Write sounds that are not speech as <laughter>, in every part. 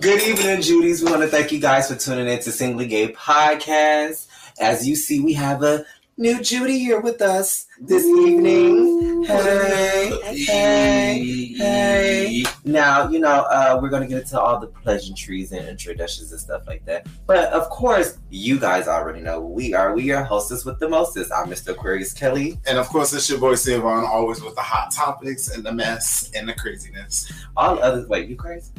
Good evening, Judies. We want to thank you guys for tuning in to Singly Gay Podcast. As you see, we have a new Judy here with us this evening. Hey, hey, hey. Now, you know, uh, we're going to get into all the pleasantries and introductions and stuff like that. But of course, you guys already know who we are. We are hostess with the mostest. I'm Mr. Aquarius Kelly. And of course, it's your boy Savon, always with the hot topics and the mess and the craziness. All others, wait, you crazy?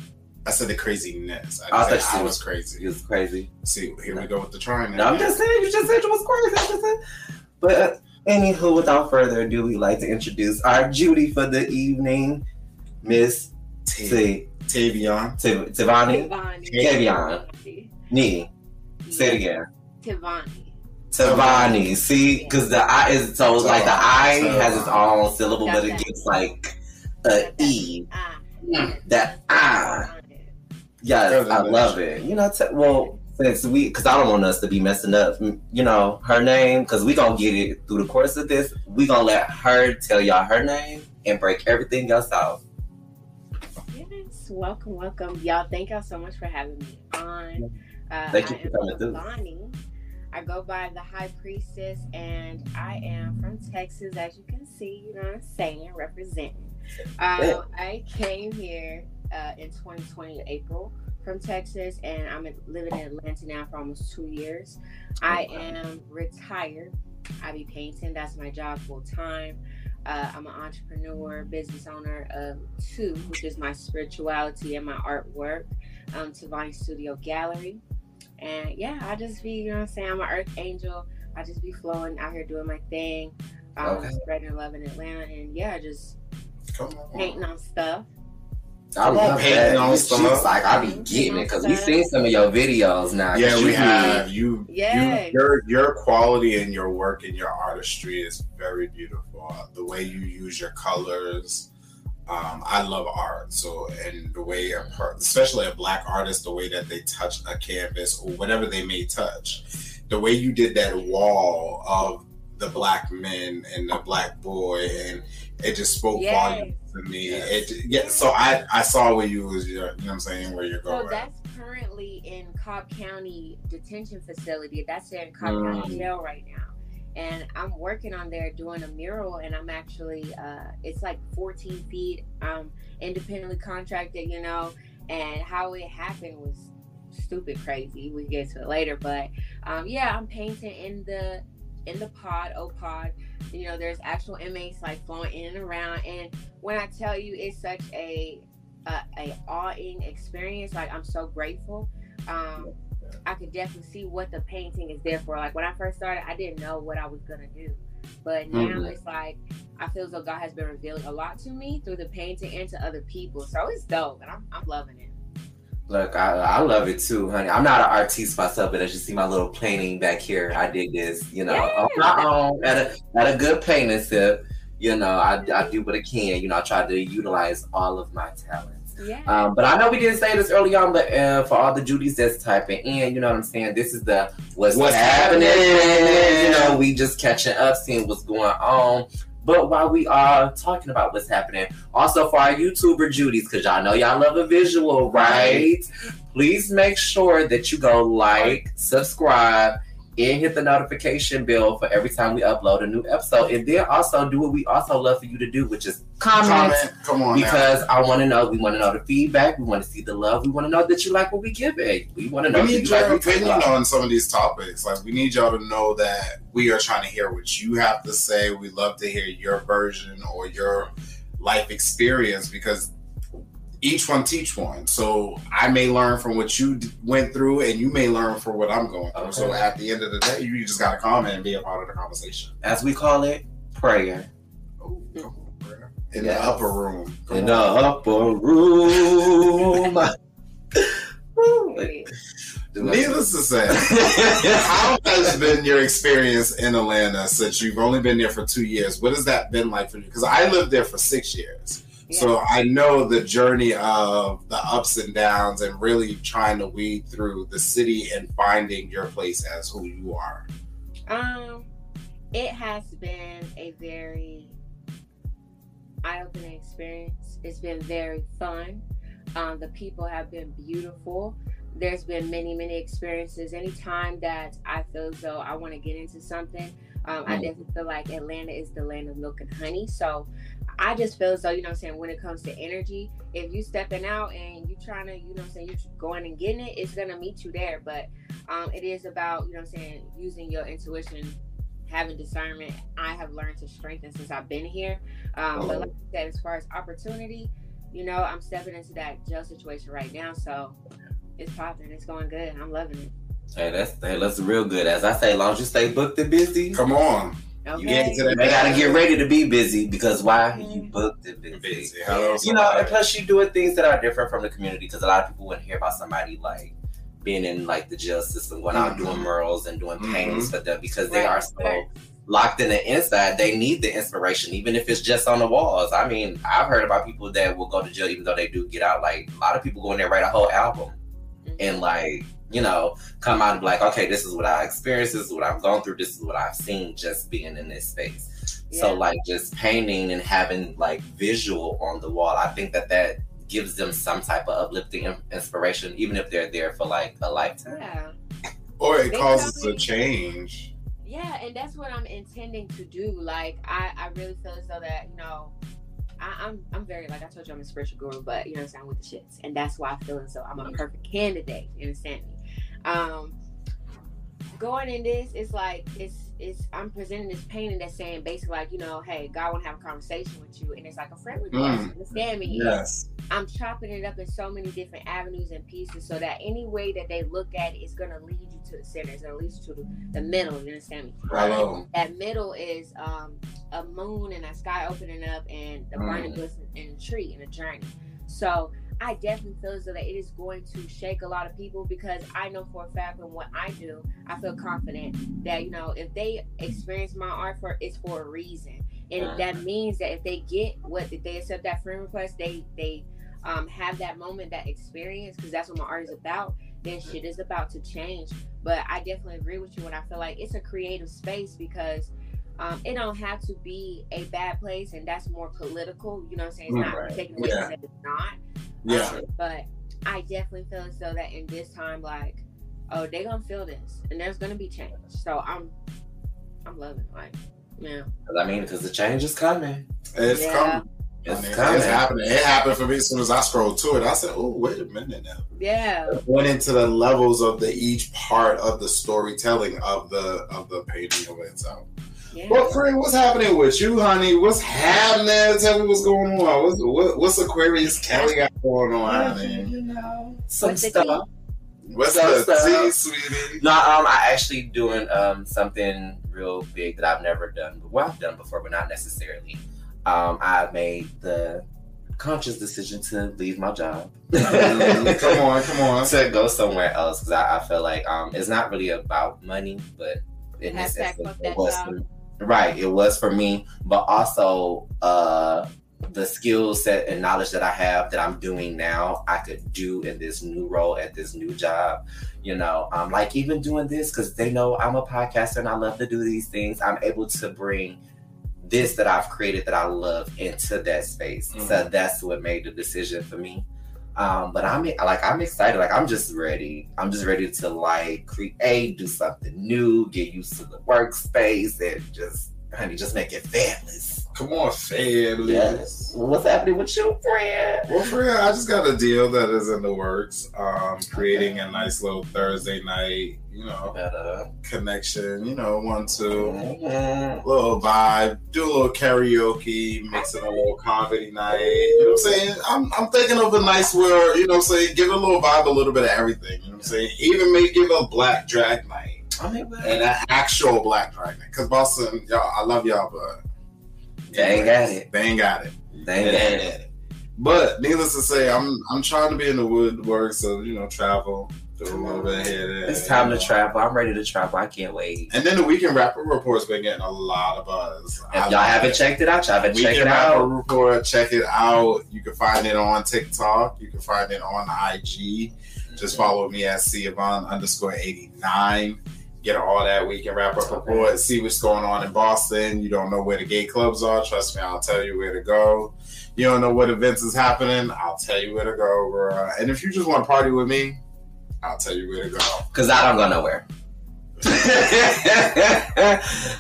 I said the craziness. I I, thought said you I was crazy. You was crazy. See, here we go with the trying. No, I'm just saying, you just said you was crazy. I'm just saying. But uh, anywho, without further ado, we'd like to introduce our Judy for the evening, Miss T. Tavion. T- Tivani. Tivani. Tavion. Nee. Say it again. Tivani. Tavani. See, because the I is so it's like the I has its own syllable, but it Got that. gets like a E. Ah. That ah. Yes, I love it. You know, t- well, since we, because I don't want us to be messing up, you know, her name, because we gonna get it through the course of this. We gonna let her tell y'all her name and break everything else out. Yes, welcome, welcome, y'all. Thank y'all so much for having me on. Uh, Thank you I for am coming through. Tivani. I go by the High Priestess, and I am from Texas, as you can see. You know what I'm saying, representing. Um, I came here uh, in 2020 April from Texas, and I'm living in Atlanta now for almost two years. I am retired. I be painting. That's my job full time. Uh, I'm an entrepreneur, business owner of two, which is my spirituality and my artwork, um, Tivani Studio Gallery. And yeah, I just be, you know what I'm saying? I'm an earth angel. I just be flowing out here doing my thing, um, Okay. spreading love in Atlanta. And yeah, just Come on. painting on stuff. I love Painting that. on You- She's stuff. like, I be getting it because we seen some of your videos now. Yeah, we have you. Yeah. You, your your quality and your work and your artistry is very beautiful. The way you use your colors. Um, I love art, so and the way, a per- especially a black artist, the way that they touch a canvas or whatever they may touch, the way you did that wall of the black men and the black boy, and it just spoke Yes. volumes to me. Yes. It, yeah, so I I saw where you was, you know what I'm saying, where you're going. So going. that's currently in Cobb County Detention Facility. That's in Cobb Mm. County Jail right now. And I'm working on there doing a mural, and I'm actually, uh, it's like 14 feet, um, independently contracted, you know. And how it happened was stupid crazy. We get to it later, but um, yeah, I'm painting in the in the pod, O pod. You know, there's actual inmates like flowing in and around, and when I tell you, it's such a a, a awing experience. Like I'm so grateful. Um, I could definitely see what the painting is there for. Like when I first started, I didn't know what I was gonna do, but now Mhm. it's like I feel as though God has been revealing a lot to me through the painting and to other people. So it's dope, and I'm, I'm loving it. Look, I, I love it too, honey. I'm not an artiste myself, but as you see my little painting back here, I did this, you know, on my own at a at a good painting sip. You know, I, I do what I can. You know, I try to utilize all of my talents. Yeah. Um, but I know we didn't say this early on, but uh, for all the Judy's that's typing in, you know what I'm saying? This is the what's, What's happening. happening? You know, we just catching up, seeing what's going on. But while we are talking about what's happening, also for our YouTuber Judies, because y'all know y'all love a visual, right? Please make sure that you go like, subscribe, and hit the notification bell for every time we upload a new episode. And then also do what we also love for you to do, which is comment. Comment, come on now. Because I want to know, we want to know the feedback, we want to see the love, we want to know that you like what we give it. We want to know we need you like your what opinion on some of these topics. Like, we need y'all to know that we are trying to hear what you have to say. We love to hear your version or your life experience because each one teach one. So I may learn from what you went through, and you may learn from what I'm going through. So at the end of the day, you just got to comment and be a part of the conversation. As we call it, prayer. Ooh, on, bro. In Yes. the upper room. Come In the upper room. <laughs> Needless to say, <laughs> how has been your experience in Atlanta since you've only been there for two years? What has that been like for you? Because I lived there for six years. So I know the journey of the ups and downs and really trying to weed through the city and finding your place as who you are. Um, it has been a very eye-opening experience. It's been very fun. Um, the people have been beautiful. There's been many, many experiences. Anytime that I feel as though I want to get into something, um, I Mm. definitely feel like Atlanta is the land of milk and honey. So I just feel as though, you know what I'm saying, when it comes to energy, if you stepping out and you trying to, you know what I'm saying, you're going and getting it, it's gonna meet you there. But um, it is about, you know what I'm saying, using your intuition, having discernment. I have learned to strengthen since I've been here. Um, but like I said, as far as opportunity, you know, I'm stepping into that jail situation right now. So it's popping, it's going good. I'm loving it. Hey, that's hey, that's real good. As I say, as long as you stay booked and busy, Come on. Okay. you get to that. They gotta get ready to be busy because why? You Mhm. booked and busy. Busy. Hello, You know, and plus you doing things that are different from the community because a lot of people wouldn't hear about somebody like being in like the jail system, going out Mhm. doing murals and doing paintings for them because they Right, are so right. locked in the inside. They need the inspiration, even if it's just on the walls. I mean, I've heard about people that will go to jail even though they do get out. Like a lot of people go in there write a whole album Mhm. and like you know come out and be like, okay, this is what I experienced, this is what I've gone through, this is what I've seen just being in this space. So like just painting and having like visual on the wall, I think that that gives them some type of uplifting inspiration, even if they're there for like a lifetime. yeah. or it They causes tell a change. Yeah, and that's what I'm intending to do. Like, I, I really feel as though that, you know, I, I'm I'm very like I told you I'm a spiritual guru, but you know what I'm saying with the shits, and that's why I feel as though I'm a mm-hmm. perfect candidate. You understand me? Um, going in this, it's like it's it's I'm presenting this painting that's saying basically like you know, hey, God want to have a conversation with you, and it's like a friend request. Mm. Understand me? Yes. I'm chopping it up in so many different avenues and pieces so that any way that they look at it is going to lead you to the center. It's going to lead you to the, the middle. You understand me? Hello. That middle is um, a moon and a sky opening up and the burning Mm. bush and a tree and a journey. So I definitely feel as though that it is going to shake a lot of people because I know for a fact from what I do, I feel confident that you know if they experience my art for it's for a reason, and Mhm. that means that if they get what if they accept that friend request, they they um, have that moment, that experience, because that's what my art is about. Then shit is about to change. But I definitely agree with you when I feel like it's a creative space because um, it don't have to be a bad place, and that's more political. You know what I'm saying? It's not Right. taking away Yeah. it's not. Yeah. Um, but I definitely feel as though that in this time, like, oh, they're gonna feel this, and there's gonna be change. So I'm, I'm loving it. Like, yeah, 'Cause I mean, because the change is coming. It's Yeah. coming. I It's mean, coming. It's happening. It happened for me as soon as I scrolled to it. I said, "Oh, wait a minute now." yeah, Went into the levels of the each part of the storytelling of the of the painting of itself. Yeah. Well, Free, what's happening with you, honey? What's happening? Tell me what's going on. What's what, what's Aquarius Kelly got going on, honey? You know, some What's stuff. What's Some the stuff. tea, sweetie? No, um, I actually doing um something real big that I've never done. Well, I've done before, but not necessarily. Um, I made the conscious decision to leave my job. Mm, come on, come <laughs> on. to go somewhere else because I, I feel like um it's not really about money, but in this instance, it was job. Right. It was for me, but also uh the skill set and knowledge that I have that I'm doing now, I could do in this new role at this new job. You know, um, like even doing this because they know I'm a podcaster and I love to do these things. I'm able to bring this that I've created that I love into that space. So that's what made the decision for me. Um, but I'm like I'm excited. Like I'm just ready. I'm just ready to like create, do something new, get used to the workspace, and just honey, just make it fabulous. Come on, family. Yes. What's happening with you, friend? Well, real, I just got a deal that is in the works. Um, creating a nice little Thursday night, you know, Better. connection. You know, one two. Mhm. little vibe, do a little karaoke, mix in a little comedy night. You know what I'm saying? I'm, I'm thinking of a nice where, you know what I'm saying, give it a little vibe, a little bit of everything. You know what I'm saying? Even make give a black drag night. I mean, but And an actual black drag night. Because Boston, y'all, I love y'all, but they ain't got it. They ain't got it. They ain't got it. it. But needless to say, I'm I'm trying to be in the woodwork, so you know, travel, do a little bit here. It's time to travel. I'm ready to travel. I can't wait. And then the weekend rapper report's been getting a lot of buzz. I If y'all haven't it. checked it out, y'all haven't checked Weekend it Rapper out. Report, check it out. You can find it on TikTok. You can find it on IG. Just mm-hmm. follow me at Siobhan underscore 89. Get all that. We can wrap up Okay. report, see what's going on in Boston. You don't know where the gay clubs are. Trust me, I'll tell you where to go. You don't know what events is happening. I'll tell you where to go, bro. And if you just want to party with me, I'll tell you where to go. Cause I don't go nowhere. <laughs>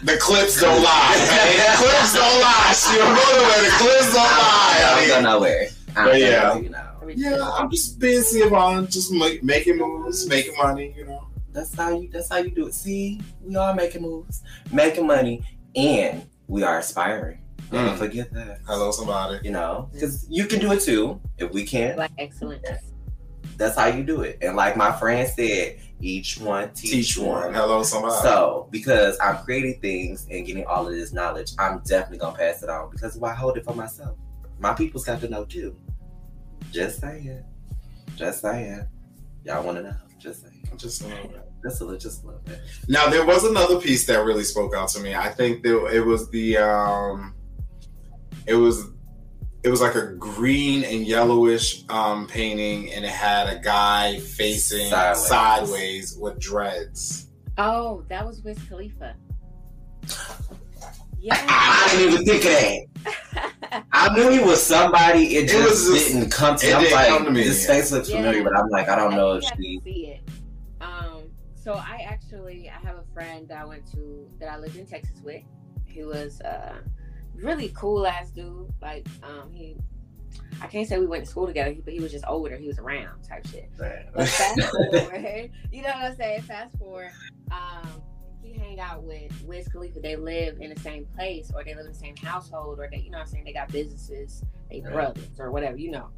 The clips don't lie. Hey, the clips don't lie. She don't go nowhere. The clips don't lie. I don't go honey. nowhere. I'm But yeah. telling you know. Yeah, I'm just busy about just make, making moves, making money. You know. That's how you. That's how you do it. See, we are making moves, making money, and we are aspiring. Never Mm. forget that. Hello, somebody. You know, because you can do it too. If we can, Black excellence. that's how you do it. And like my friend said, each one teach, Teach one. Hello, somebody. So, because I'm creating things and getting all of this knowledge, I'm definitely gonna pass it on. Because why hold it for myself? My people's got to know too. Just saying. Just saying. Y'all want to know? Just saying. just a little bit. Just a little, just a little bit. Now there was another piece that really spoke out to me. I think that it was the um it was it was like a green and yellowish um painting and it had a guy facing Sideways. sideways, with dreads. Oh, that was Wiz Khalifa. Yeah. <laughs> I didn't even think of that. <laughs> I knew he was somebody. It It just, was just- didn't come to it me. I'm didn't like, come to me. this face looks Yeah. familiar, but I'm like, I don't know if think she. see it. Um, so I actually I have a friend that I went to that I lived in Texas with. He was uh really cool ass dude. Like um he I can't say we went to school together, but he was just older. He was around type shit. But fast <laughs> forward, <laughs> you know what I'm saying? Fast forward, um, he hang out with Wiz Khalifa. They live in the same place, or they live in the same household, or they, you know what I'm saying? They got businesses, they brothers, or whatever. You know,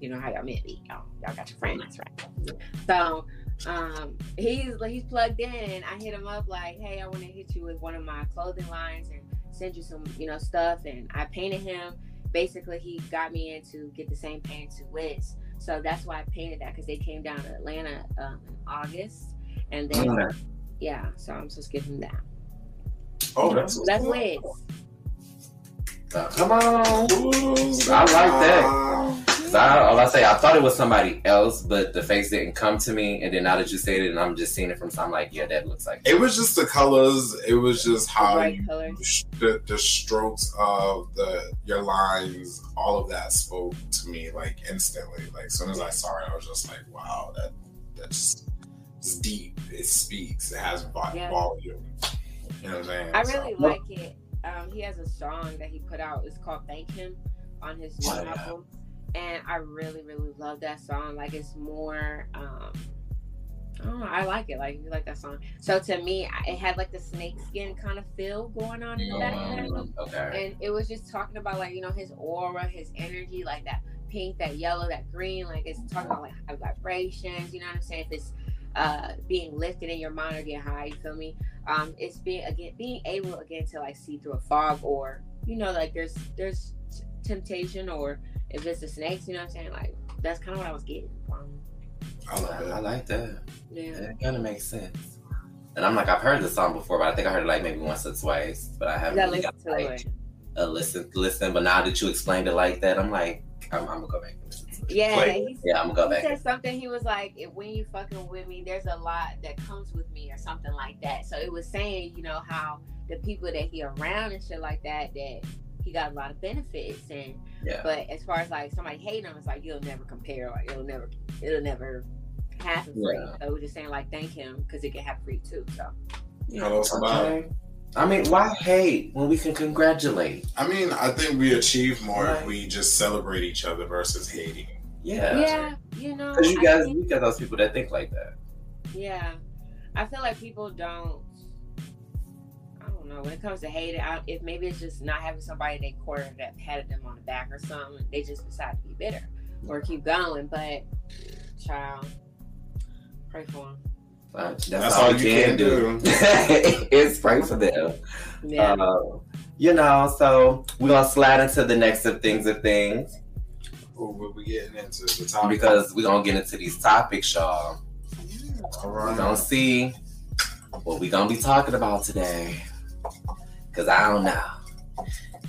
you know how y'all met me. Y'all, y'all got your friends, right? So, um, he's he's plugged in, I hit him up like, hey, I want to hit you with one of my clothing lines and send you some, you know, stuff. And I painted him. Basically, he got me in to get the same paint to Wiz. So that's why I painted that because they came down to Atlanta um, in August, and then Okay. Yeah, so I'm just giving that. Oh, that's So that's Wiz. Uh, come on. Who's I like that. that. 'Cause I, all I say, I thought it was somebody else, but the face didn't come to me. And then now that you said it, and I'm just seeing it from, I'm like, yeah, that looks like. It was just the colors. It was just how bright you, the, the strokes of the your lines, all of that spoke to me like instantly. Like as soon as I saw it, I was just like, wow, that that's it's deep. It speaks. It has vo- Yeah. volume. You know what I'm saying? I So- really like it. Um, he has a song that he put out. It's called "Thank Him" on his new yeah. album, and I really, really love that song. Like it's more. Um, I don't know. I like it. Like you like that song. So to me, it had like the snake skin kind of feel going on in the background. Okay. and it was just talking about like you know his aura, his energy, like that pink, that yellow, that green. Like it's talking about like vibrations. You know what I'm saying? If it's uh being lifted in your mind or get high, you feel me? Um, it's being again being able again to like see through a fog or you know like there's there's t- temptation or if it's the snakes, you know what I'm saying? Like that's kind of what I was getting from. I love. I like that. Yeah. That kind of makes sense. And I'm like, I've heard the song before, but I think I heard it like maybe once or twice, but I haven't really got to like it. a listen, listen. But now that you explained it like that, I'm like, I'm, I'm gonna go back and listen. Yeah, Like- he Yeah, I'm gonna go he back. said something. He was like, if, "When you fucking with me, there's a lot that comes with me, or something like that." So it was saying, you know, how the people that he around and shit like that, that he got a lot of benefits, and Yeah. but as far as like somebody hating him, it's like you'll never compare, or it'll never, it'll never happen for you. So we're just saying like, thank him because it can happen for you too. So Hello, somebody. Okay. I mean, why hate when we can congratulate? I mean, I think we achieve more if we just celebrate each other versus hating. Yeah. yeah, you know, Because you guys, think- you got those people that think like that. Yeah, I feel like people don't. I don't know when it comes to hating. I, if maybe it's just not having somebody in their corner that patted them on the back or something, they just decide to be bitter or keep going. But child, pray for them. That's, That's all, all you you can can do. <laughs> it's pray for them. Yeah, Uh, you know, so we're gonna slide into the next of things of things Who will we getting into the topic? because we're gonna get into these topics, y'all. all We're gonna see what we're gonna be talking about today. Cause I don't know.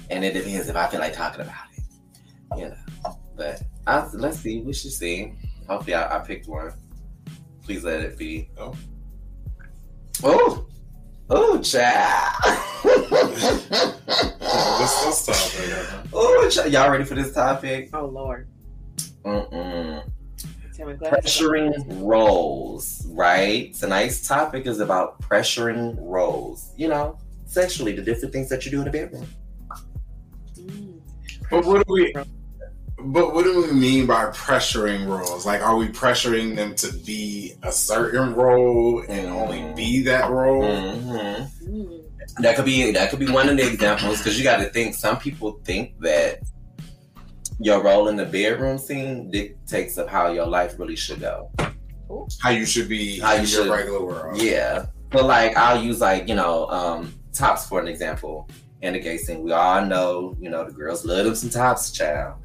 And it depends if I feel like talking about it. You know. But I, let's see, we should see. Hopefully I, I picked one. Please let it be. Oh. Oh, oh, child. <laughs> What's this topic? oh, y'all ready for this topic? Oh Lord. Mm-mm. Tell me, go. Pressuring roles, right? Tonight's topic is about pressuring roles. You know, sexually, the different things that you do in the bedroom. Mm. But what do we? But what do we mean by pressuring roles? Like, are we pressuring them to be a certain role and only be that role? Mm-hmm. Mm. That could be that could be one of the examples because you got to think. Some people think that your role in the bedroom scene dictates of how your life really should go. How you should be How you in should- your regular world? Yeah, but like I'll use like you know um tops for an example. In the gay scene, we all know you know the girls love them some tops, child.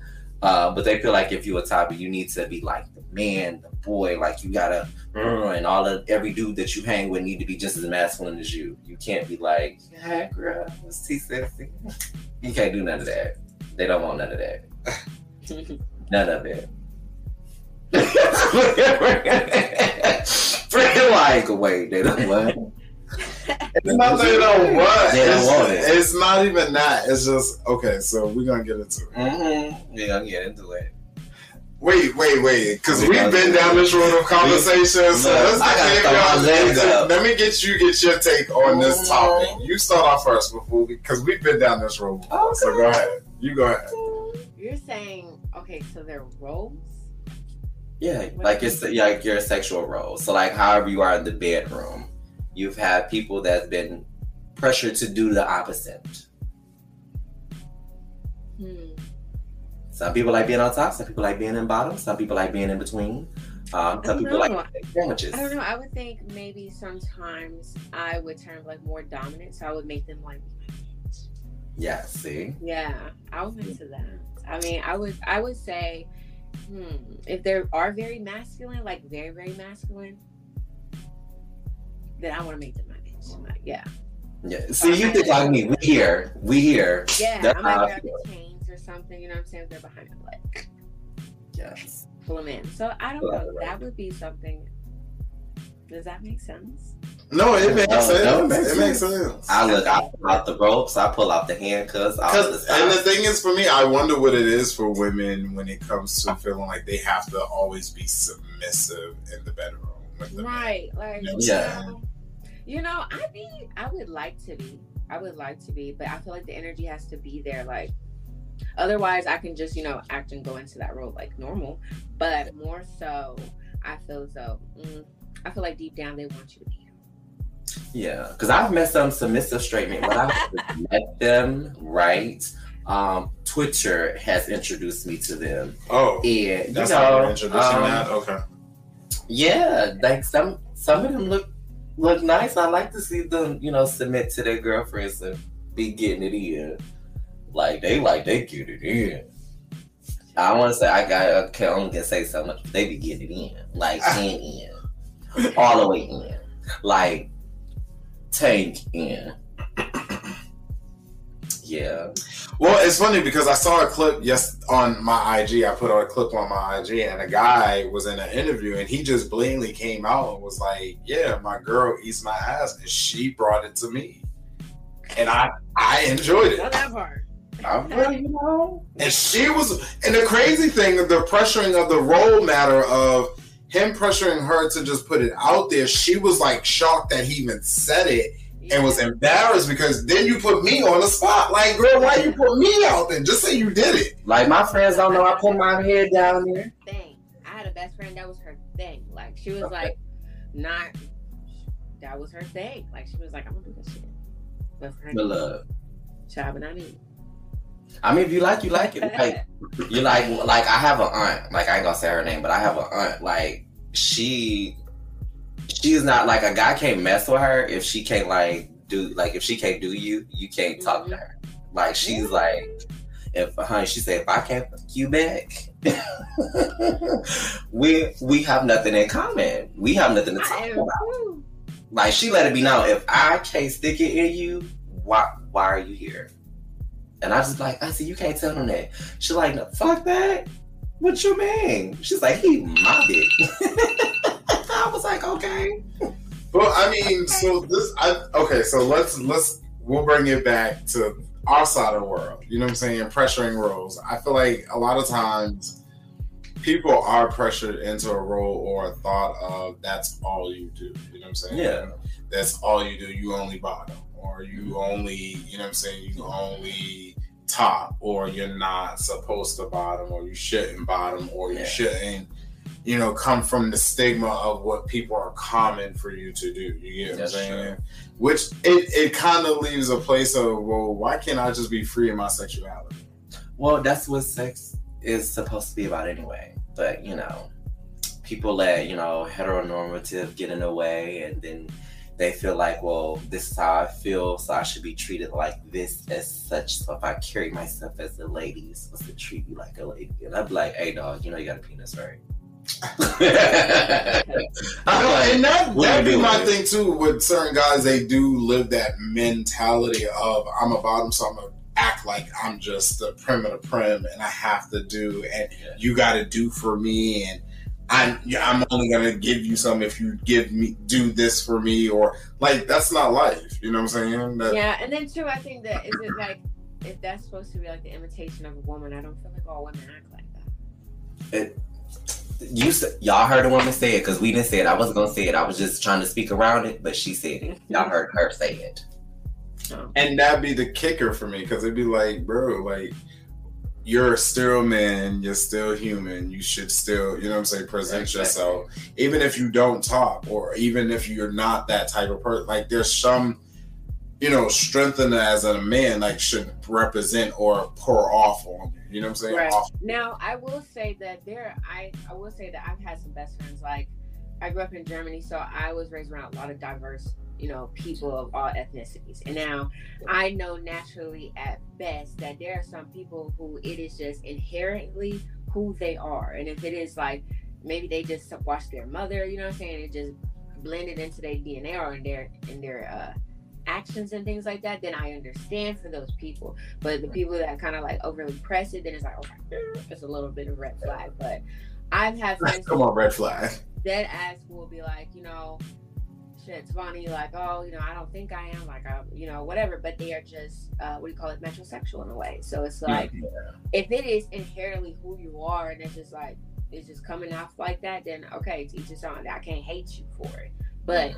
Uh, but they feel like if you a top, you need to be like the man, the boy. Like you gotta, mm, and all of every dude that you hang with need to be just as masculine as you. You can't be like, hey girl, what's T sexy? You can't do none of that. They don't want none of that. <laughs> None of it. <laughs> Freaking like wait, they don't want. It's not they don't want. They don't it's, want it. it's not even that. It's just okay. So we're gonna get into it. Mm-hmm. We're gonna get into it. Wait, wait, wait. Because We we've been down this road of conversation. So let's I get throw my. Let me get you get your take on this Mhm. topic. You start off first before because we've been down this road before. So go ahead. You go ahead. You're saying okay, so they're roles. Yeah, like it's yeah, like your sexual role. So like however you are in the bedroom, you've had people that's been pressured to do the opposite. Hmm. Some people like being on top, some people like being in bottom, some people like being in between. Um, some people like know. sandwiches. I don't know. I would think maybe sometimes I would turn like more dominant, so I would make them like. Yeah, see. Yeah, I was into that. I mean, I would I would say, hmm, if they are very masculine, like very very masculine, then I want to make them my bitch. Like, yeah, Yeah. See, you think like me. We here. We here. yeah. That's I might how I grab feel. the chains or something. You know what I'm saying? If they're behind my leg, Yes. pull them in. So I don't know. That would be something. Does that make sense? No, it makes No, sense. no, it makes it makes sense. sense. I look, I pull out the ropes, I pull out the handcuffs, all the Cause, and the thing is, for me, I wonder what it is for women when it comes to feeling like they have to always be submissive in the bedroom. With man. Right. Like Yeah. You know, you know, I be I would like to be. I would like to be, but I feel like the energy has to be there. Like otherwise I can just, you know, act and go into that role like normal. But more so I feel so mm, I feel like deep down they want you to be. Yeah, because I've met some submissive straight men, but I've <laughs> met them, right? Um, Twitter has introduced me to them. Oh, And, you that's know, how you're introducing um, that. Okay. Yeah, like some some of them look look nice. I like to see them, you know, submit to their girlfriends and be getting it in. Like they like they get it in. I want to say I got okay. I'm gonna say so much. They be getting it in, like ah. in in, all the way in, like tank in. Yeah, Well, it's funny because I saw a clip yes on my IG. I put out a clip on my IG, and a guy was in an interview, and he just blatantly came out and was like, "Yeah, my girl eats my ass, and she brought it to me, and I I enjoyed it." Not that part. I'm really, you know. And she was, and the crazy thing, the pressuring of the role matter of him pressuring her to just put it out there. She was like shocked that he even said it and was embarrassed because then you put me on the spot. Like, girl, why you put me out there? Just say you did it. Like my friends don't know I put my head down there. thing. I had a best friend that was her thing. Like she was Okay. like not that was her thing. Like she was like, I'm gonna do this shit. But for her But look, job and I need. I mean, if you like, you like it. Like, you like, like I have an aunt. Like I ain't gonna say her name, but I have an aunt. Like she, she's not like a guy can't mess with her if she can't like do like if she can't do you, you can't talk to her. Like she's like, if honey, she said if I can't fuck you back, <laughs> we we have nothing in common. We have nothing to talk about. Like she let it be known if I can't stick it in you, why why are you here? And I was like, I see you can't tell them that. She's like, no, fuck that. What you mean? She's like, he my dick. <laughs> I was like, okay. But Well, I mean, so this, I, okay, so let's let's we'll bring it back to our side of the world. You know what I'm saying? Pressuring roles. I feel like a lot of times people are pressured into a role or a thought of that's all you do. You know what I'm saying? Yeah. That's all you do. You only bottom, or you mm-hmm. only, you know what I'm saying? You only top, or you're not supposed to bottom, or you shouldn't bottom, or you Yeah. shouldn't, you know, come from the stigma of what people are common for you to do. You get what That's I'm saying? true. Which it, it kind of leaves a place of, well, why can't I just be free in my sexuality? Well, that's what sex is supposed to be about anyway. But you know, people let you know heteronormative get in the way, and then they feel like, well, this is how I feel, so I should be treated like this as such. So if I carry myself as a lady, you're supposed to treat me like a lady. And I'd be like, hey, dog, you know you got a penis, right? <laughs> I'm and that what that'd be my it? thing too. With certain guys, they do live that mentality of I'm a bottom, so I'm gonna act like I'm just the prim of the prim, and I have to do, and Yeah. you got to do for me, and I'm yeah, I'm only gonna give you some if you give me do this for me, or like that's not life. You know what I'm saying? That, Yeah, and then too, I think that is it like if that's supposed to be like the imitation of a woman, I don't feel like all women act like that. it, you s- y'all heard a woman say it because we didn't say it. I wasn't gonna say it. I was just trying to speak around it, but she said it. Y'all heard her say it. Oh. And that'd be the kicker for me because it'd be like, bro, like you're still a man, you're still human. You should still, you know what I'm saying, present Exactly. yourself. Even if you don't talk, or even if you're not that type of person, like there's some, you know, strength in it as a man, like should represent or pour off on you. You know what I'm saying? Right. Off. Now, I will say that there, I, I will say that I've had some best friends. Like, I grew up in Germany, so I was raised around a lot of diverse, you know, people of all ethnicities. And now I know naturally at best that there are some people who it is just inherently who they are. And if it is like maybe they just watched their mother, you know what I'm saying, it just blended into their DNA or in their in their uh actions and things like that, then I understand for those people. But the people that kind of like overly press it, then it's like, okay, it's a little bit of red flag. But I've had friends Come on, red flag. dead ass will be like, you know, shit, it's funny, like, oh, you know, I don't think I am, like, I, you know, whatever. But they are just, uh, what do you call it, metrosexual in a way. So it's like, if it is inherently who you are, and it's just like, it's just coming off like that, then okay, to each his own. I can't hate you for it. But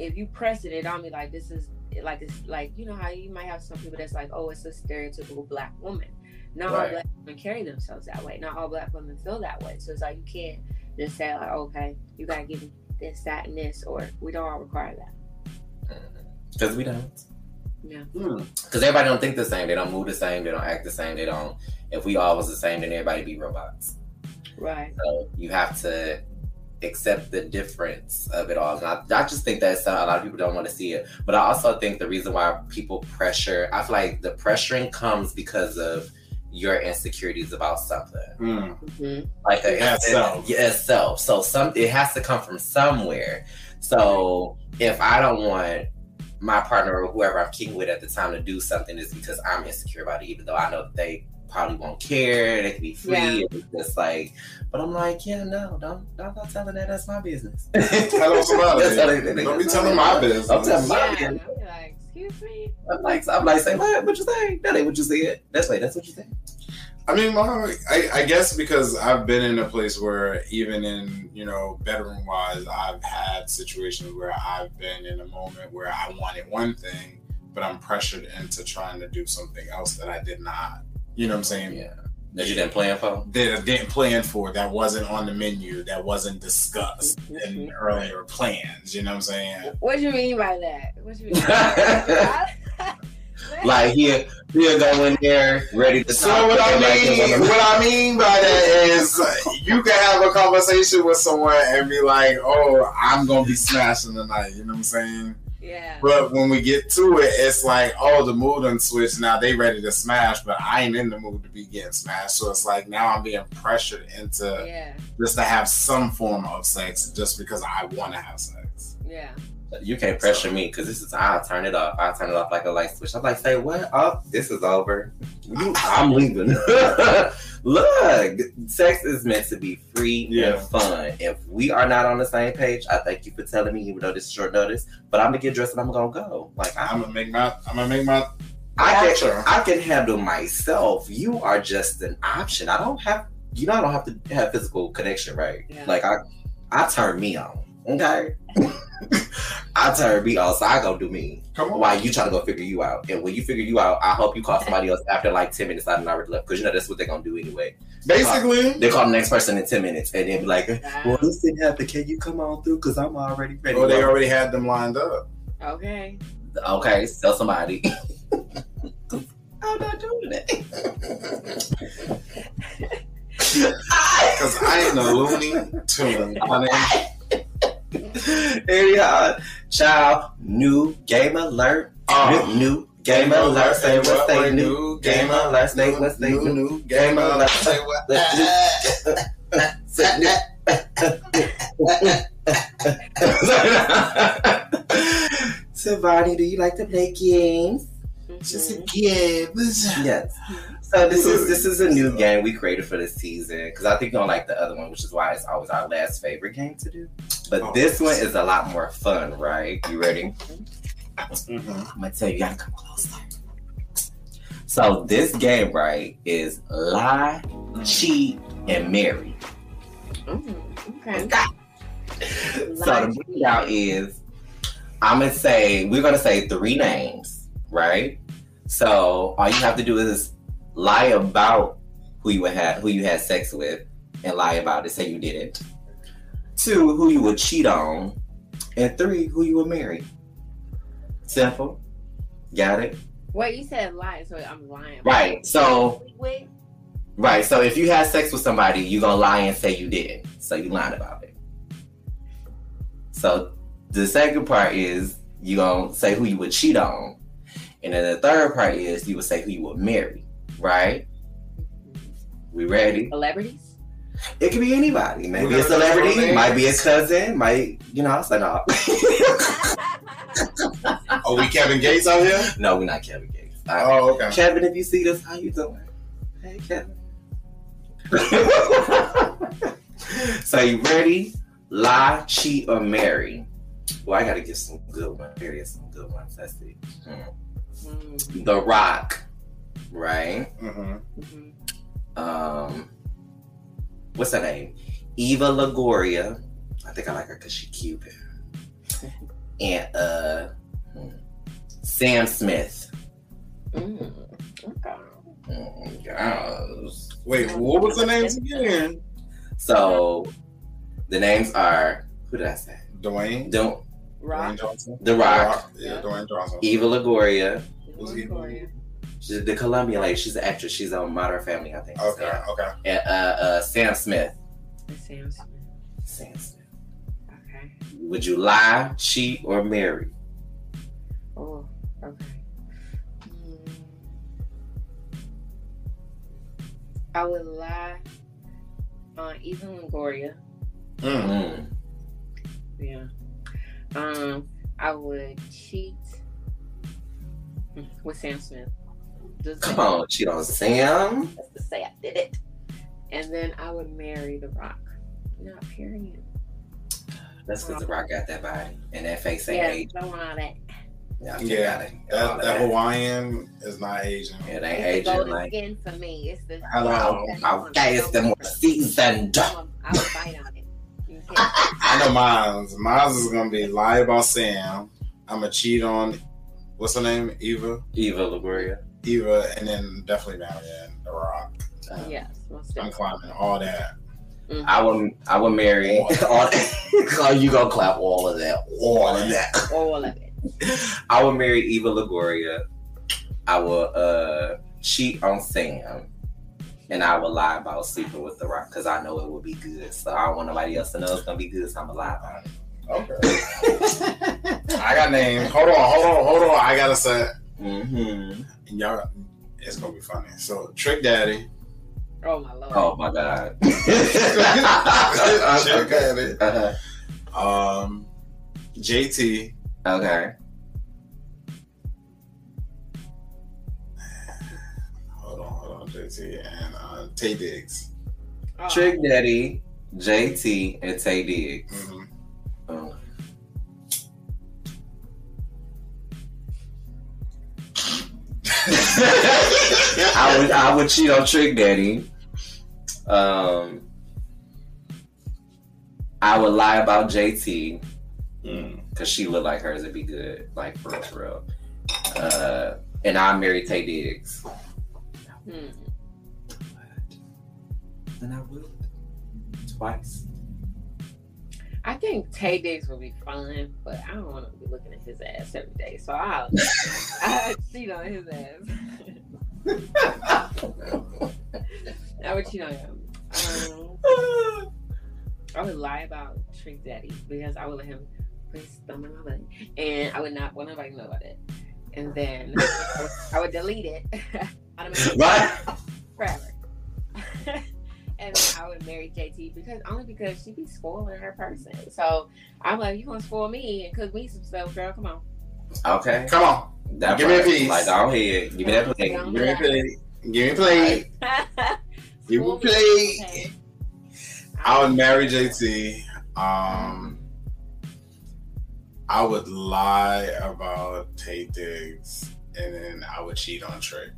if you pressing it on me like this is like it's like you know how you might have some people that's like, oh, it's a stereotypical black woman. Not all black women carry themselves that way. Not all black women feel that way. So it's like you can't just say like, okay, you gotta give me this, that, and this, or we don't all require that. Because we don't. Yeah. Hmm. Because everybody don't think the same. They don't move the same. They don't act the same. They don't. If we all was the same, then everybody be robots. Right. So you have to accept the difference of it all. And I, I just think that a lot of people don't want to see it. But I also think the reason why people pressure, I feel like the pressuring comes because of your insecurities about something. Mm. hmm Like a, Yeah, self. Yeah, self. So some it has to come from somewhere. So if I don't want my partner or whoever I'm kicking with at the time to do something, it's because I'm insecure about it, even though I know that they probably won't care. They can be free. Yeah. It's just like, but I'm like, yeah, no, don't, don't go telling that. That's my business. <laughs> Tell somebody. That's how they- they- Don't be that's telling how my business. Don't tell my Yeah. business. I'm like, excuse me. I'm like, I'm like, say what? What you say? That ain't what you said. That's wait, that's what you said. I mean, my, I, I guess because I've been in a place where even in, you know, bedroom wise, I've had situations where I've been in a moment where I wanted one thing, but I'm pressured into trying to do something else that I did not, you know what I'm saying? Yeah, that you didn't plan for. That I didn't plan for, that wasn't on the menu, that wasn't discussed in earlier plans, you know what I'm saying? What do you mean by that? What do you mean? By <laughs> that? <laughs> Like here, he'll go in there ready to So talk, what I but like, mean, what I <laughs> mean by that is, uh, you can have a conversation with someone and be like, "Oh, I'm gonna be smashing tonight," you know what I'm saying? Yeah. But when we get to it, it's like, "Oh, the mood done switched. Now they ready to smash, but I ain't in the mood to be getting smashed." So it's like now I'm being pressured into Yeah. just to have some form of sex just because I want to have sex. Yeah. You can't pressure me because this is I'll turn it off. I'll turn it off like a light switch. I'm like, say what? Oh, this is over. You, I'm leaving. <laughs> Look, sex is meant to be free Yeah. and fun. If we are not on the same page, I thank you for telling me, even though this is short notice. But I'm gonna get dressed and I'm gonna go. Like I, I'm gonna make my. I'm gonna make my. I can, Sure. I can handle myself. You are just an option. I don't have. You know, I don't have to have physical connection, right? Yeah. Like I, I turn me on. Okay. <laughs> I turn me on, so I go do me. Come on. While you try to go figure you out, and when you figure you out, I hope you call somebody else after like ten minutes. I done already left because you know that's what they're gonna do anyway. Basically, They call the next person in ten minutes, and then be like, "Well, this didn't happen. Can you come on through? Because I'm already ready." well, they already had them lined up. Okay. Okay, tell somebody. <laughs> I'm not doing it. <laughs> Cause I ain't a loony tune, <laughs> honey. Anyhow, child, new game alert. Oh. New, new game alert. Say what they new. Game alert. Say what they new, new. new game alert. Say what? Say new. Savani, do you like to play games? Mm-hmm. Just a gives. Yes. Mm-hmm. So this is this is a new game we created for this season because I think you don't like the other one, which is why it's always our last favorite game to do. But Oh. this one is a lot more fun, right? You ready? Mhm. I'm gonna tell you, you gotta come closer. So this game, right, is lie, cheat, and marry. Mm, okay. So the breakout is, I'm gonna say we're gonna say three names, right? So all you have to do is lie about who you had who you had sex with, and lie about it. Say you didn't. Two, who you would cheat on, and three, who you would marry. Simple. Got it. Wait, you said lie, so I'm lying. Right. So right. So if you had sex with somebody, you're gonna lie and say you didn't. So you lied about it. So the second part is you gonna say who you would cheat on, and then the third part is you would say who you would marry. Right? We ready? Celebrities? It could be anybody. Maybe We a celebrity, names. might be a cousin, might you know. So no, Are we Kevin Gates out here? no, we're not Kevin Gates. Uh, Oh, okay. Kevin, if you see this, how you doing? Hey, Kevin. <laughs> so you ready? Lie, cheat, or marry? Well, I gotta get some good ones. Here is some good ones. Let's see. Hmm. Mm, The Rock, right? hmm mhm. Um, what's her name? Eva Longoria. I think I like her because she cute. <laughs> And uh, Sam Smith. Mm, okay. Mm, yes. Wait, what was the names again? So the names are who did I say? Dwayne. Don't Rock. Dwayne Johnson. The Rock, Yeah, Dwayne Johnson. Eva Longoria. Who's he? Victoria. She's the Colombian lady. She's an actress. She's on Modern Family, I think. Okay, okay. And uh, uh, Sam Smith. Sam Smith. Sam Smith. Okay. Would you lie, cheat, or marry? Oh, okay. Mm. I would lie on Eva Longoria. Mm. Mm. Yeah. Um, I would cheat with Sam Smith. Just Come on, cheat on Sam. Just to say I did it. And then I would marry The Rock. Not period. That's because the Rock got that body and that face ain't Yeah, age. don't want all that. Yeah, I Yeah, it. All That, that Hawaiian is not Asian. It ain't It's the aging golden like. skin for me. It's the Hello. Okay, it's the more seasoned. I would bite on it. <laughs> I know mine's. Mine's is gonna be lie about Sam. I'm gonna cheat on what's her name? Eva. Eva Longoria. Eva, and then definitely Marianne The Rock. Uh, Yes, most I'm definitely. climbing all that. Mhm. I would, I would marry. all, oh, <laughs> you gonna clap all of that, all of that. All of it. <laughs> I would marry Eva Longoria. I will uh, cheat on Sam, and I will lie about sleeping with The Rock because I know it will be good. So I don't want nobody else to know it's gonna be good. So I'm gonna lie about it. Okay. <laughs> I got names. Hold on, hold on, hold on. I gotta say, hmm and y'all, it's gonna be funny. So, Trick Daddy. Oh my lord. Oh my god. <laughs> Trick Daddy. Uh-huh. Um, JT Okay. Hold on, hold on, JT and uh, Taye Diggs. Oh. Trick Daddy, JT, and Taye Diggs. Mhm. I would I would cheat on Trick Daddy. Um, I would lie about JT Mm. because she looked like hers It'd be good, like for real, for real. Uh, and I marry Taye Diggs. Hmm. And I would twice. I think Taye Diggs would be fun, but I don't want to be looking at his ass every day. So I'll, <laughs> I'll cheat on his ass. <laughs> I would cheat on him. Um, I would lie about Trick Daddy because I would let him put his thumb in my butt, and I would not want nobody to know about it. And then I would delete it <laughs> of What? forever. And I would marry JT because only because she be spoiling her person. So I'm like, you gonna spoil me and cook me some stuff, girl? Come on. Okay. Come on, That Give me a piece. Like, go ahead. Give me that plate. Don't give me a that. plate. Give me a plate. <laughs> Give me a plate. I would marry JT. Um, I would lie about Taye Diggs, and then I would cheat on Trick.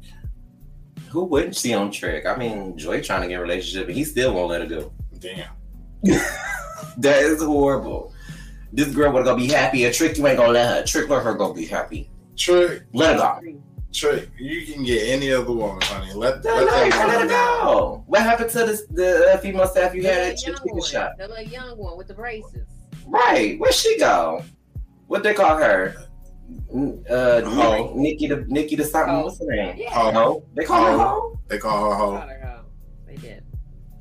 Who wouldn't see on Trick? I mean, Joy trying to get a relationship, and he still won't let her go. Damn. <laughs> That is horrible. This girl would gonna be happy, and Trick, you ain't gonna let her. Trick, let her go be happy. Trick, Let her go. Trick, you can get any other woman, honey. Let, No, let no, that let her go. What happened to this, the uh, female staff you The had little at young Chicken one, Shop? the little young one with the braces. Right. Where'd she go? What they call her? Uh, Ho. Nikki the Nikki the something. Ho. What's her name? Yeah. Ho. Ho. They call her Ho. Ho. They call her hoe. Call. They did.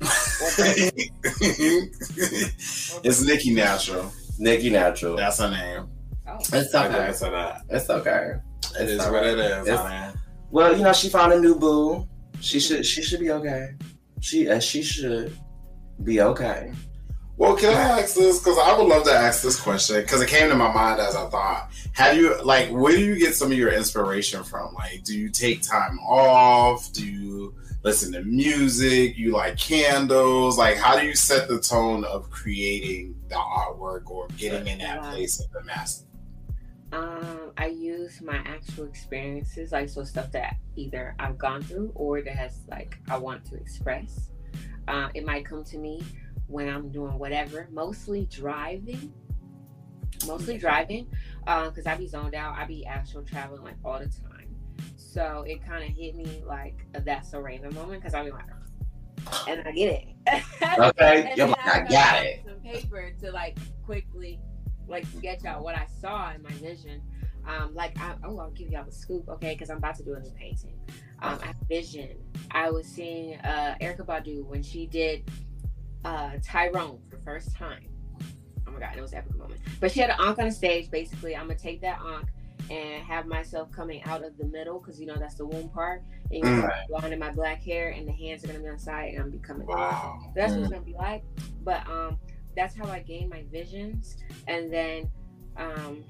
<laughs> <laughs> it's Nikki Natural. Nikki Natural. That's her name. Oh. It's I okay. guess that. It's okay. It is It's what it is, It's- honey. Well, you know, she found a new boo. She should. She should be okay. She. Uh, she should be okay. Well, can I ask this? Because I would love to ask this question because it came to my mind as I thought. Have you like where do you get some of your inspiration from? Like, do you take time off? Do you listen to music? You like candles? Like, how do you set the tone of creating the artwork or getting in that place of the master? Um, I use my actual experiences, like so stuff that either I've gone through or that has like I want to express. Uh, it might come to me when I'm doing whatever, mostly driving. Mostly driving, because I be zoned out. I be actual traveling like all the time. So it kind of hit me like that's a random moment because I be like, and I get it. <laughs> Okay. And You're like, I gotta got it. Some paper to like quickly like sketch out what I saw in my vision. Um, like I, oh, I'll give y'all the scoop, okay? Because I'm about to do a new painting. Um, I vision. I was seeing uh, Erykah Badu when she did uh, Tyrone for the first time. Oh my god, it was an epic moment. But she had an ankh on the stage. Basically, I'm gonna take that ankh and have myself coming out of the middle because you know that's the womb part. And you Mm. mm. behind my black hair, and the hands are gonna be on the side, and I'm gonna be coming out. Wow. That's what it's gonna be like. But um, that's how I gain my visions, and then um,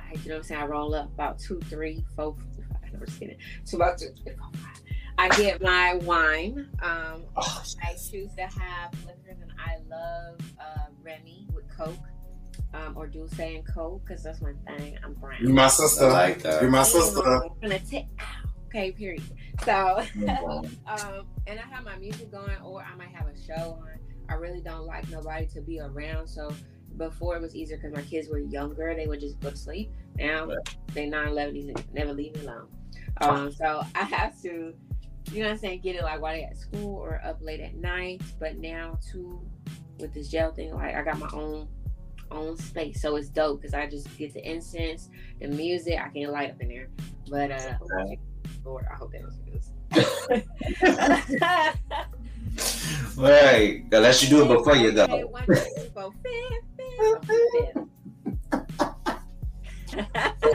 I you know what I'm saying. I roll up about two, three, four. two, three, four, five. No, just kidding. Two, about two, three, four, five. I get my wine. Um, Oh, I choose to have liquors, and I love uh, Remy with Coke. Um, or D'USSÉ and Coke, because that's my thing. I'm brown. You're my I sister. like that. You my I'm sister. gonna take. Okay, period. So, <laughs> um, and I have my music going, or I might have a show on. I really don't like nobody to be around. So before it was easier because my kids were younger; they would just go to sleep. Now they 9 11 these never leave me alone. Um, so <laughs> I have to, you know what I'm saying, get it like while they at school or up late at night. But now too, with this gel thing, like I got my own own space, so it's dope because I just get the incense, the music. I can light up in there, but uh. Okay. Lord, I hope that was good. <laughs> Right. Unless you do it before you go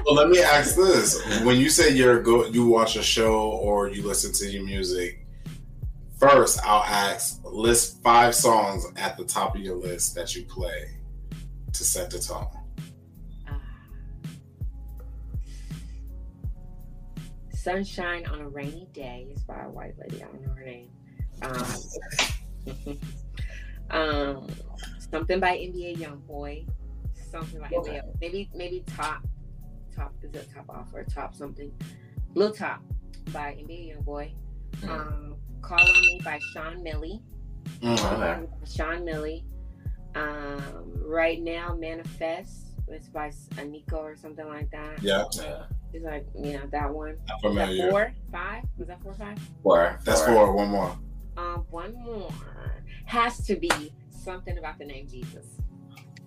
well, let me ask this: When you say you're go, you watch a show or you listen to your music, first I'll ask list five songs at the top of your list that you play to set the tone. Uh, Sunshine on a Rainy Day is by a white lady. I don't know her name. Um, <laughs> um, something by NBA YoungBoy. Something by okay. NBA. Maybe maybe top top is it top off or top something? Little Top by NBA YoungBoy. Mm. Um, Call on Me by Sean Millie. Mm. Okay. Sean Millie. Um, right now, Manifest. It's by Aniko or something like that. Yeah, Yeah. It's like, you know, that one. That four? Five? Was that four or five? Four. That's four. for one more. Um, one more has to be something about the name Jesus.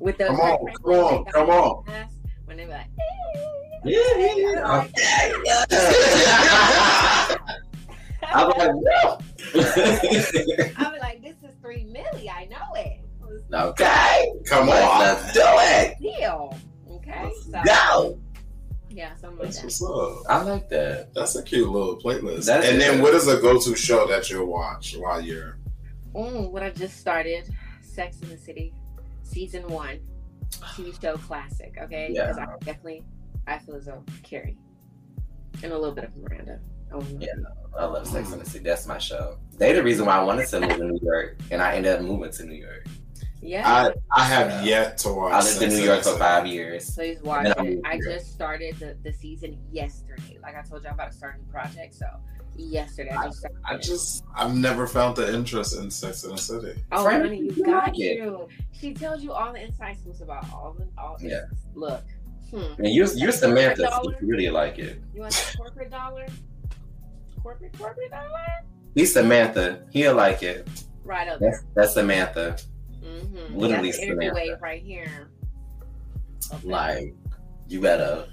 With the Come on, come on, come on. When they be like, Yeah, yeah, yeah. I'm like, no. I was like, this is three milli. I know it. okay. Come Let's, on. let's do it. Deal. Okay. So, Go. yeah, something like That's that. what's up. I like that. That's a cute little playlist. That's and then what is a go-to show that you'll watch while you're Mm, what I just started, Sex in the City, season one, TV show classic. Okay, Yeah. because I definitely, I feel as though Carrie, and a little bit of Miranda. Oh, Yeah. I love Sex and the City. That's my show. They the reason why I wanted to move to New York, and I ended up moving to New York. yeah. I I have Yeah. yet to watch I lived in New York for five years. Please watch I it. I just started the, the season yesterday. Like I told you, I'm about to start a new project. So yesterday I just. I just, I've never found the interest in Sex in the City. Oh, Friend, honey, you you got like it. you. She tells you all the inside scoops about all the all. Yeah. Look. Hmm. And you're, you're Samantha, so you really like it. You want that corporate dollar? Corporate corporate dollar? He's Samantha. He'll like it. Right up. That's, that's Samantha. Mm-hmm. Literally That's the Samantha. wave right here. Okay. Like, you better.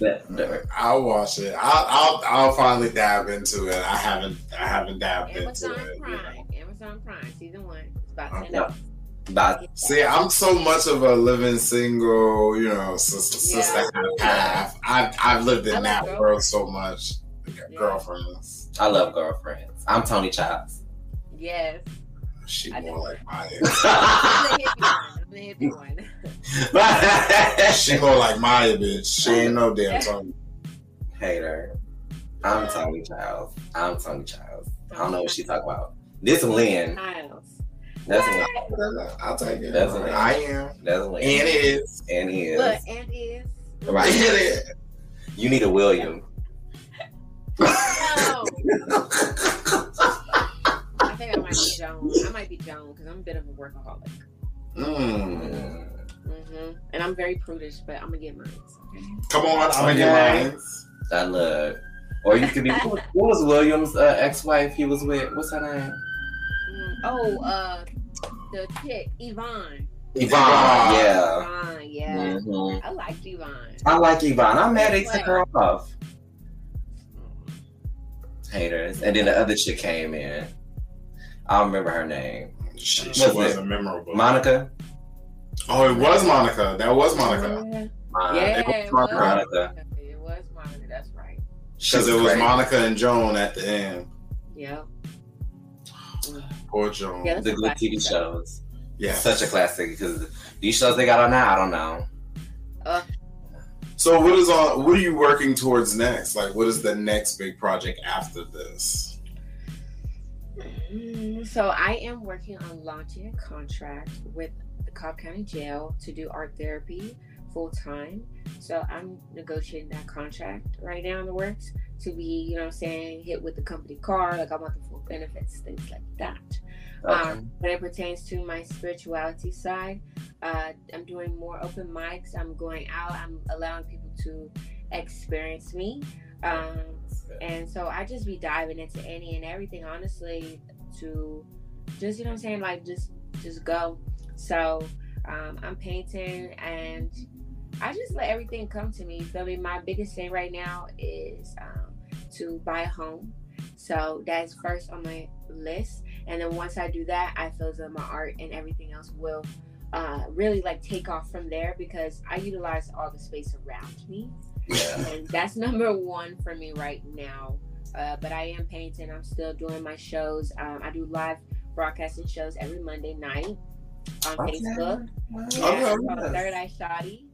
Better. I'll watch it. I'll, I'll I'll finally dive into it. I haven't I haven't dived Amazon into it. you Prime. know. Amazon Prime season one. It's about ten yeah. dollars. But See, I'm so much of a living single, you know, sister, sister Yeah. half. I've I've lived in that world so much. Yeah. Girlfriends. I love girlfriends. I'm Toni Childs. Yes. She I more know. like Maya. <laughs> I'm the hippie one. I'm the hippie one. she more like Maya, bitch. She ain't no damn <laughs> Toni. Hater. I'm Toni Childs. I'm Toni Childs. I don't know what she talk about. This Lynn. Miles. That's Lynn. I'll take it. That's a- I am. That's Lynn. And is. And is. Look, and is. Right. And it is. You need a William. No. <laughs> I think I might be Joan. I might be Joan because I'm a bit of a workaholic. Mm. hmm And I'm very prudish, but I'm gonna get mine. Okay. Come on, I'm gonna get Okay. mine. I love. Or you could be. <laughs> What was- William's uh, ex-wife? He was with. What's her name? Mm, Oh, uh, the chick Yvonne. Yvonne. Yeah. Yvonne, yeah. Mhm. I like Yvonne. I like Yvonne. I'm mad they took her off. Haters. And then the other chick came in. I don't remember her name. She, she wasn't memorable. Monica. oh, it was Monica. That was Monica. Yeah, Mon- yeah, it was it was Monica. Monica. It was Monica. That's right. Because it was great. Monica and Joan at the end. Yeah. Poor Joan. Yeah, The good TV show. shows. Yeah. Such a classic because these shows they got on now, I don't know. So what is on? What are you working towards next? Like, what is the next big project after this? Mm, So I am working on launching a contract with the Cobb County Jail to do art therapy full time. So I'm negotiating that contract right now in the works to be, you know I'm saying, hit with the company car. Like I want the full benefits, things like that. Okay. Um, when it pertains to my spirituality side, uh, I'm doing more open mics. I'm going out. I'm allowing people to experience me. Um, and so I just be diving into any and everything, honestly, to just you know I'm saying, like just just go. So um, I'm painting and I just let everything come to me. So, feel me? My biggest thing right now is um, to buy a home. So that's first on my list. And then once I do that, I feel though my art and everything else will uh, really like take off from there because I utilize all the space around me yeah. that's number one for me right now. Uh, but I am painting. I'm still doing my shows. Um, I do live broadcasting shows every Monday night on Okay. Facebook. Okay. Yeah, it's called Third Eye Shoddy.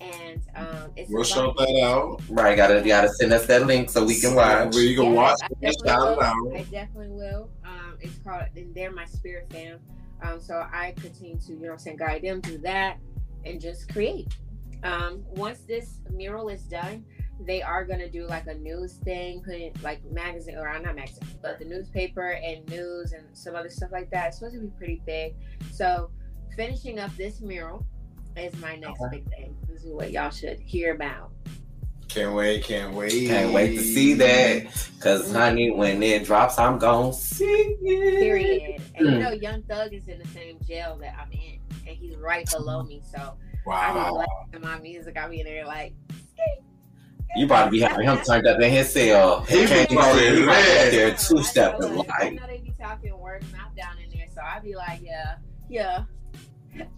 and um, it's We'll about- show that out. Right, gotta gotta send us that link so we can watch. Where you can Yeah, watch I it. definitely Shout will. out. I definitely will. Um, it's called and they're my spirit fam. Um, so I continue to, you know what I'm saying, guide them through that and just create. Um, once this mural is done, they are gonna do like a news thing, put it like magazine or not magazine, but the newspaper and news and some other stuff like that. It's supposed to be pretty big. So finishing up this mural is my next Okay. big thing. This is what y'all should hear about. Can't wait, can't wait. Can't wait to see that. Cause honey, when it drops, I'm gonna see it. Period. And you Mm. know, Young Thug is in the same jail that I'm in, and he's right below me. So I be Wow. blasting my music. I be in there like, You probably be having him turned up in his cell. He Can't be you see? He might lit. there two step I in know, I know they be talking word mouth down in there, so I be like, yeah, yeah,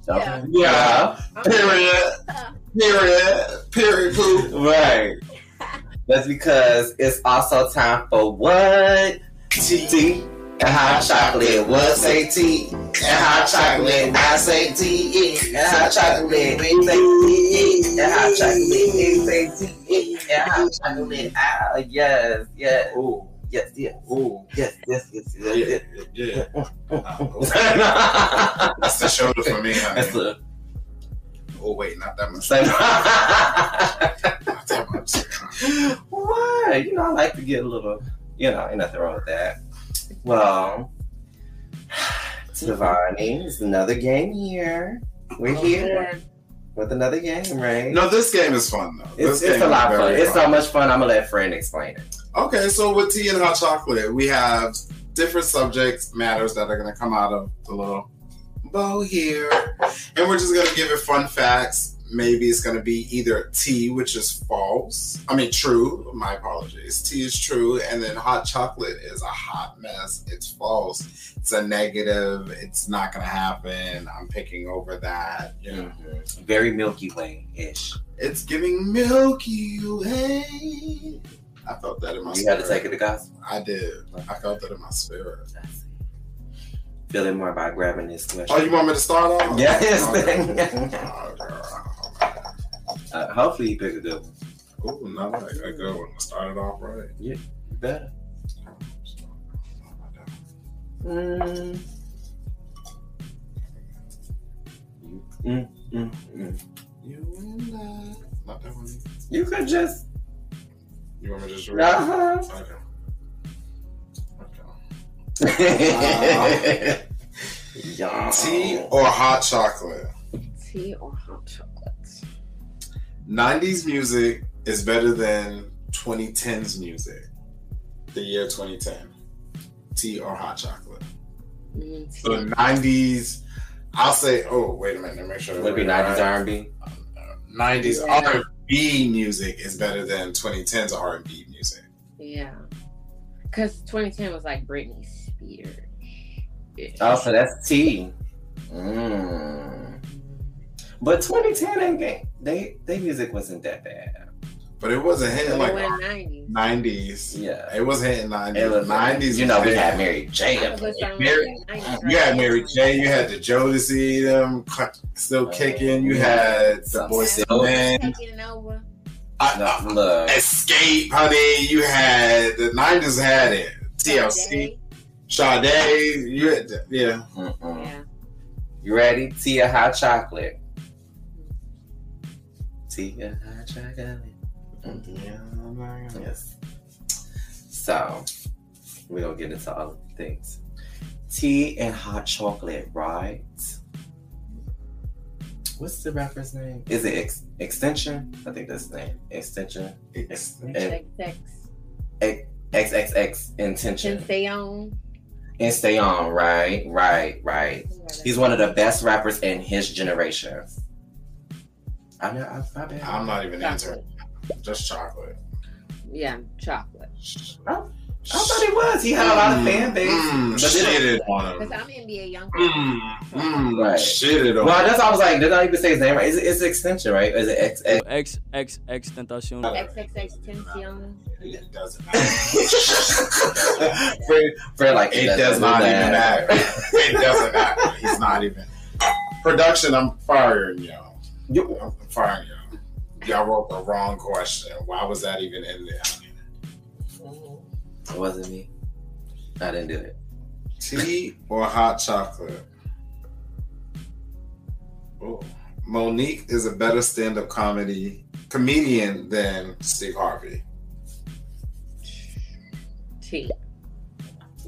Okay. Yeah. Yeah. <laughs> Period. Period. Period. Poop. Right. <laughs> That's because it's also time for what? Tea and hot chocolate. What say tea and hot chocolate? I say tea and hot chocolate. We say tea and hot chocolate. We say tea and hot chocolate. Ah, yes, yes, Ooh. yes, yes, Ooh. yes, yes, yes, Yeah. yes. Yeah. yes. <laughs> That's the shoulder for me, That's honey. the Oh wait, not that much. Not that <laughs> much. Why? You know, I like to get a little, you know, ain't nothing wrong with that. Well, <sighs> Tavani, it's another game here. We're oh, here with another game, right? No, this game is fun though. it's, This it's a lot of fun. very It's so much fun. I'm gonna let Fran explain it. Okay, so with tea and hot chocolate, we have different subjects, matters that are going to come out of the little bow here. And we're just going to give it fun facts. Maybe it's going to be either tea, which is false. I mean, true. My apologies. Tea is true. And then hot chocolate is a hot mess. It's false. It's a negative. It's not going to happen. I'm picking over that. You know, mm-hmm. Very Milky Way ish. it's giving Milky Way. I felt that in my You had to spirit. take it to gospel. I did. I felt that in my spirit. Feel it more by grabbing this question. Oh, you want me to start off? Yes. Okay. Oh, girl. Uh, hopefully you pick a good one. Ooh, no, I, I go and start it off right. You better. Mm. Mm, mm, mm. You and I. Not that one. You could just. You want me to just read? Uh-huh. Okay. <laughs> Okay. yeah. Tea or hot chocolate? tea or hot chocolate. 90s music is better than 2010s music. The year 2010. Tea or hot chocolate? Mm, tea. So 90s, I'll say, oh, wait a minute, make sure. Would it be we're right. 90s R&B? 90s Yeah. R&B music is better than 2010s R&B music. Yeah. Because 2010 was like Britney Spears. Oh, so that's T. Mm. But 2010 ain't game. They they music wasn't that bad. But it wasn't hitting It like 90s. 90s. Yeah. It wasn't hitting 90s. It was 90s. You know, we had. Mary J. I was gonna say, Mary- You had? Mary J. You had the Jodeci, them cu- still uh, kicking. You had the Boys silk. and Men. Taking over. I- No, uh, look. Xscape, honey. You had the 90s had it. TLC, Sade. Sade. You had, the- yeah. Mm-mm. Yeah. You ready? Tia hot chocolate. Tia hot chocolate. Mm-hmm. Yes. So we're gonna get into other things. Tea and hot chocolate, right? What's the rapper's name? Is it ex- Extension? I think that's the name. Extension. It's- And Sex, sex. XXX Can Intention. stay on. And stay on, right? Right, right. He's one of the best rappers in his generation. I know, I, my bad. I'm not even answering. Just chocolate. Yeah, chocolate. I thought he was. He had a lot of fan base. Mm, But shitted on Because him. I'm NBA young. Mm, mm, Right. Shitted on Well, that's why I was like, did I even say his name right? Is it, it's extension, right? Is it X X? X X X Tentacion. XXX Tension. It doesn't matter. <laughs> Fred, Fred, like It does not even matter. It doesn't matter. He's not even. Production, I'm firing y'all. You, I'm firing y'all. y'all wrote the wrong question. Why was that even in there? It wasn't me. I didn't do it. Tea or hot chocolate? Oh. Mo'Nique is a better stand-up comedy comedian than Steve Harvey. Tea.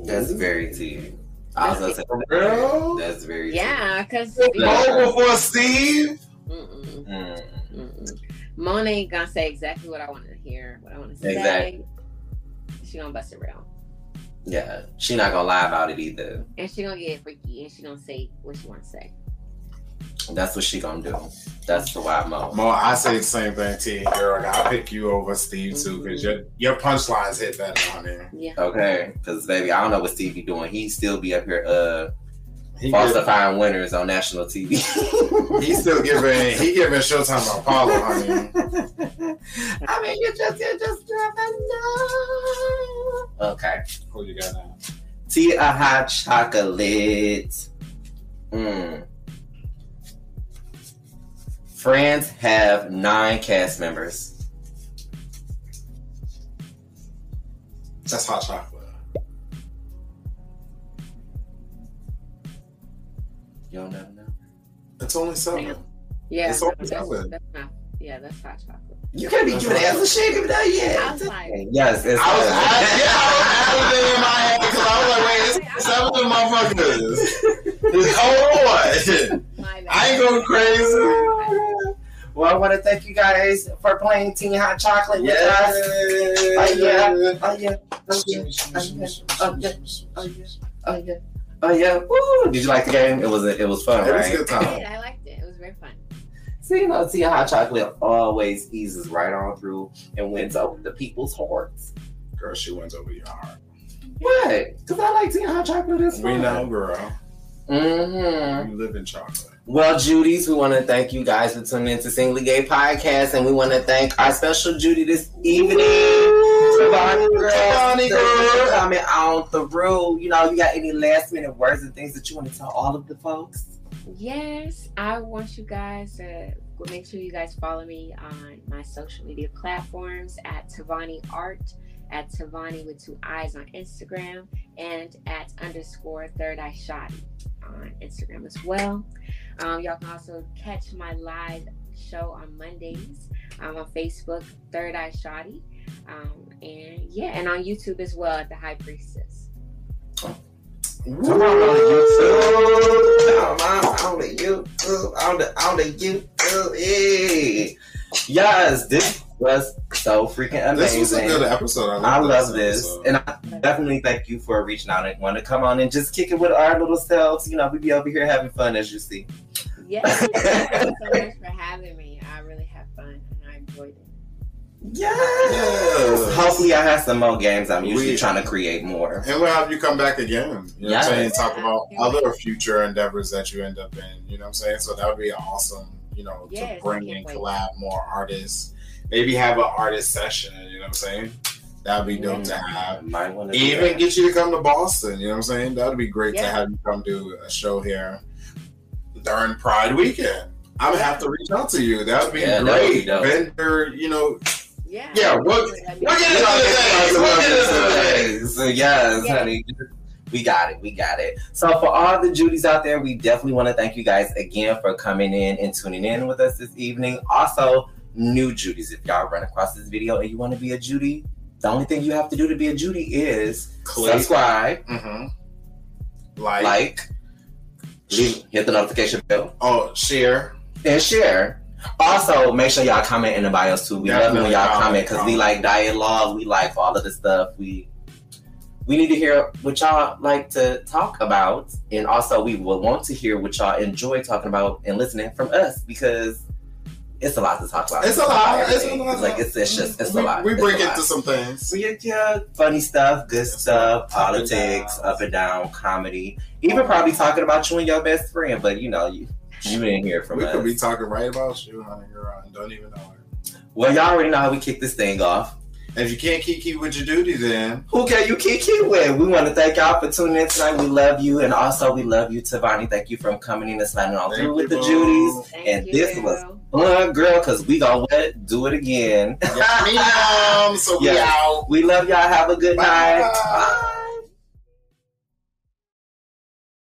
That's very tea. I was gonna say For that's very Yeah, because Mo before Steve? Mm-mm. Mm. mm-mm. Monet gonna say exactly what I want to hear, what I want to say. Exactly. She gonna bust it real, Yeah, she not gonna lie about it either. and she gonna get freaky, and she gonna say what she want to say. That's what she gonna do. That's the why Mo. Mo, I say the same thing, T. Girl, I'll pick you over Steve too, because your your punchlines hit better on there. Yeah. Okay, because baby, I don't know what Steve be doing. He still be up here uh He, falsifying winners on national TV. give, <laughs> he still giving he giving Showtime Apollo, honey. I mean, you just you just never know. Okay. Who you got now? Tea a hot chocolate? Mm. Friends have nine cast members. That's hot chocolate. Don't never know. It's only seven. Yeah, It's all that's, chocolate. that's not. Yeah, that's hot chocolate. You can't be giving answer shit even though yet. I was like- yes, it's I was, I, yeah, I was adding it in my head because I was like, wait, it's seven of motherfuckers. <laughs> Hold on. My. I ain't going crazy. Well, I want to thank you guys for playing Teen Hot Chocolate with us. Oh yeah, oh yeah, oh yeah, oh yeah, oh yeah, oh yeah, oh yeah. Woo! Did you like the game? It was it was fun, It was a good I time. did. I liked it. It was very fun. So you know, Tea Hot Chocolate always eases right on through and wins over the people's hearts. Girl, she wins over your heart. What? Because I like Tea Hot Chocolate. It's We know, girl. Mm-hmm. You live in chocolate. Well, Judy's, we want to thank you guys for tuning into Singly Gay Podcast, and we want to thank our special Judy this evening. Tavani girl, Tavani girl. coming on through. You know, you got any last minute words and things that you want to tell all of the folks? Yes, I want you guys to make sure you guys follow me on my social media platforms at Tavani Art, at Tavani with two eyes on Instagram, and at underscore third eye shoddy on Instagram as well. Um, y'all can also catch my live show on Mondays um, on Facebook, Third Eye Shoddy. Um, and yeah, and on YouTube as well at the High Priestess. Come on, on the YouTube. Come on, on the YouTube. On the, on the YouTube. Hey. Yes, this was so freaking amazing. This was a good episode. I love this this, episode. and I definitely thank you for reaching out and want to come on and just kick it with our little selves. You know, we be over here having fun, as you see. Yes, thank you so much for having me. I really had fun and I enjoyed it. Yes. Yes. Hopefully, I have some more games. I'm usually We- trying to create more. And we'll have you come back again. You know what I'm Yes. saying? Talk about other future endeavors that you end up in. You know what I'm saying? So that would be awesome, you know, Yes, to bring I and can't wait. collab more artists. Maybe have an artist session, you know what I'm saying? That would be dope to mm, have. Might want to Even get you to come to Boston, you know what I'm saying? That would be great to have you come do a show here during Pride weekend. I would have to reach out to you. That would be Yeah, that would be great. dope. Vendor, you know, Yeah. Yeah, we'll- we'll get into the days. We'll get into the days. Yes, Yeah. honey. We got it. We got it. So for all the Judys out there, we definitely want to thank you guys again for coming in and tuning in with us this evening. Also, new Judys, if y'all run across this video and you want to be a Judy, the only thing you have to do to be a Judy is click. subscribe, hmm Like, like, leave, hit the notification bell, oh, share. and share. Also, make sure y'all comment in the bios too. We love when y'all comment, because we like dialogue. We like all of the stuff. We we need to hear what y'all like to talk about, and also we will want to hear what y'all enjoy talking about and listening from us because it's a lot to talk about. It's a lot. It's a lot. Like it's, it's just it's we, a lot. We break into some things. So yeah, yeah, funny stuff, good It's stuff, up and politics, downs. up and down, comedy. Even probably talking about you and your best friend, but you know you you didn't hear from We us. could be talking right about you, honey girl, and don't even know it. Well, y'all already know how we kick this thing off. If you can't keep keep with your duty, then Who can you keep keep with? We want to thank y'all for tuning in tonight. We love you, and also we love you, Tavani. Thank you for coming in and sliding all Thank through with you, the boo. Judys. Thank And you. this was Blood girl, cause we gonna what? Do it again. yes, ma'am. So we <laughs> Yeah. out. we love y'all. Have a good Bye. night. Bye.